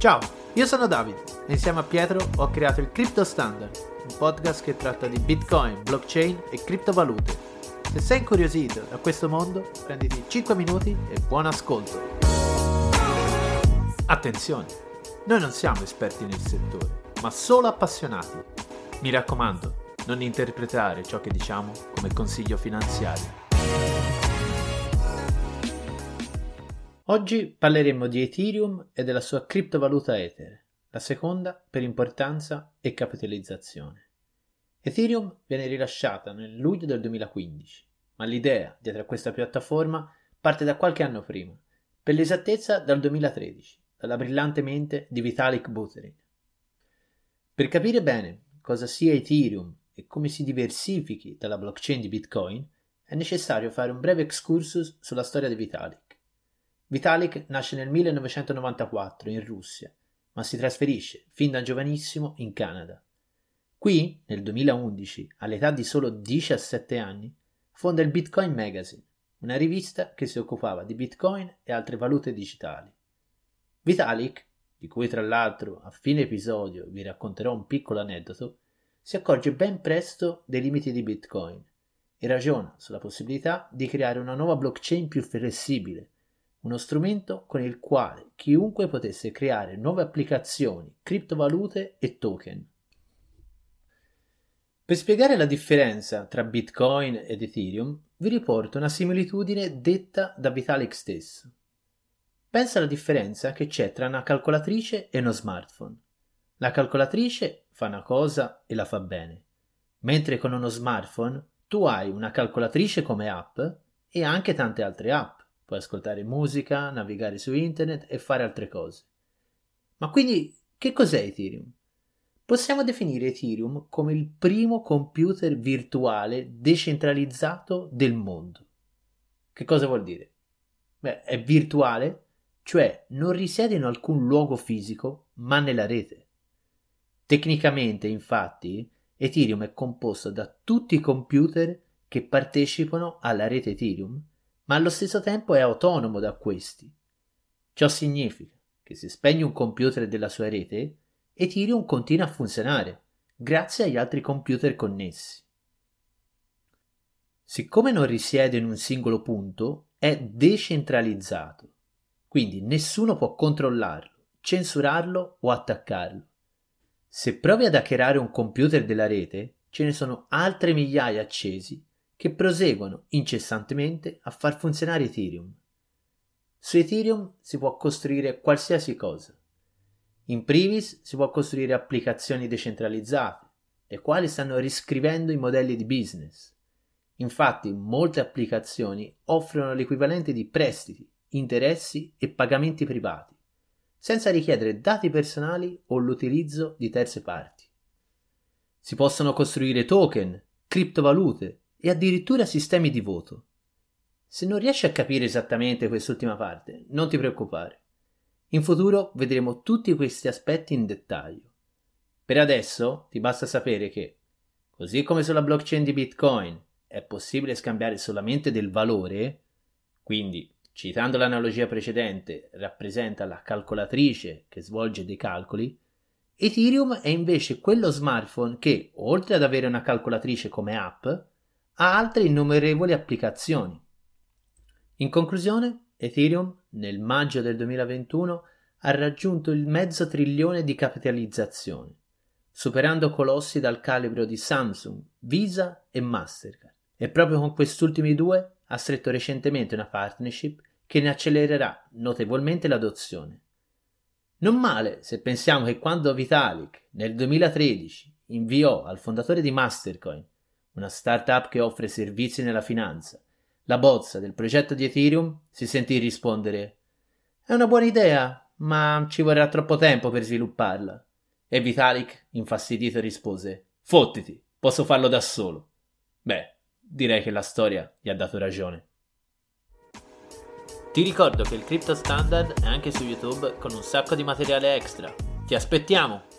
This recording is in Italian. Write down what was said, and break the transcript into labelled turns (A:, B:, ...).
A: Ciao, io sono Davide e insieme a Pietro ho creato il Crypto Standard, un podcast che tratta di Bitcoin, blockchain e criptovalute. Se sei incuriosito da questo mondo, prenditi 5 minuti e buon ascolto. Attenzione, noi non siamo esperti nel settore, ma solo appassionati. Mi raccomando, non interpretare ciò che diciamo come consiglio finanziario. Oggi parleremo di Ethereum e della sua criptovaluta Ether, la seconda per importanza e capitalizzazione. Ethereum viene rilasciata nel luglio del 2015, ma l'idea dietro a questa piattaforma parte da qualche anno prima, per l'esattezza dal 2013, dalla brillante mente di Vitalik Buterin. Per capire bene cosa sia Ethereum e come si diversifichi dalla blockchain di Bitcoin, è necessario fare un breve excursus sulla storia di Vitalik. Vitalik nasce nel 1994 in Russia, ma si trasferisce fin da giovanissimo in Canada. Qui, nel 2011, all'età di solo 17 anni, fonda il Bitcoin Magazine, una rivista che si occupava di Bitcoin e altre valute digitali. Vitalik, di cui tra l'altro a fine episodio vi racconterò un piccolo aneddoto, si accorge ben presto dei limiti di Bitcoin e ragiona sulla possibilità di creare una nuova blockchain più flessibile uno strumento con il quale chiunque potesse creare nuove applicazioni, criptovalute e token. Per spiegare la differenza tra Bitcoin ed Ethereum, vi riporto una similitudine detta da Vitalik stesso. Pensa alla differenza che c'è tra una calcolatrice e uno smartphone. La calcolatrice fa una cosa e la fa bene, mentre con uno smartphone tu hai una calcolatrice come app e anche tante altre app puoi ascoltare musica, navigare su internet e fare altre cose. Ma quindi che cos'è Ethereum? Possiamo definire Ethereum come il primo computer virtuale decentralizzato del mondo. Che cosa vuol dire? Beh, è virtuale, cioè non risiede in alcun luogo fisico, ma nella rete. Tecnicamente, infatti, Ethereum è composto da tutti i computer che partecipano alla rete Ethereum ma allo stesso tempo è autonomo da questi. Ciò significa che se spegne un computer della sua rete, Ethereum continua a funzionare, grazie agli altri computer connessi. Siccome non risiede in un singolo punto, è decentralizzato, quindi nessuno può controllarlo, censurarlo o attaccarlo. Se provi ad hackerare un computer della rete, ce ne sono altre migliaia accesi che proseguono incessantemente a far funzionare Ethereum. Su Ethereum si può costruire qualsiasi cosa. In primis si può costruire applicazioni decentralizzate, le quali stanno riscrivendo i modelli di business. Infatti molte applicazioni offrono l'equivalente di prestiti, interessi e pagamenti privati, senza richiedere dati personali o l'utilizzo di terze parti. Si possono costruire token, criptovalute, e addirittura sistemi di voto. Se non riesci a capire esattamente quest'ultima parte, non ti preoccupare. In futuro vedremo tutti questi aspetti in dettaglio. Per adesso ti basta sapere che, così come sulla blockchain di Bitcoin è possibile scambiare solamente del valore, quindi, citando l'analogia precedente, rappresenta la calcolatrice che svolge dei calcoli, Ethereum è invece quello smartphone che, oltre ad avere una calcolatrice come app, ha altre innumerevoli applicazioni. In conclusione, Ethereum nel maggio del 2021 ha raggiunto il mezzo trilione di capitalizzazione, superando colossi dal calibro di Samsung, Visa e Mastercard. E proprio con questi ultimi due ha stretto recentemente una partnership che ne accelererà notevolmente l'adozione. Non male se pensiamo che quando Vitalik nel 2013 inviò al fondatore di Mastercoin una startup che offre servizi nella finanza. La bozza del progetto di Ethereum si sentì rispondere È una buona idea, ma ci vorrà troppo tempo per svilupparla. E Vitalik, infastidito, rispose Fottiti, posso farlo da solo. Beh, direi che la storia gli ha dato ragione. Ti ricordo che il Crypto Standard è anche su YouTube con un sacco di materiale extra. Ti aspettiamo!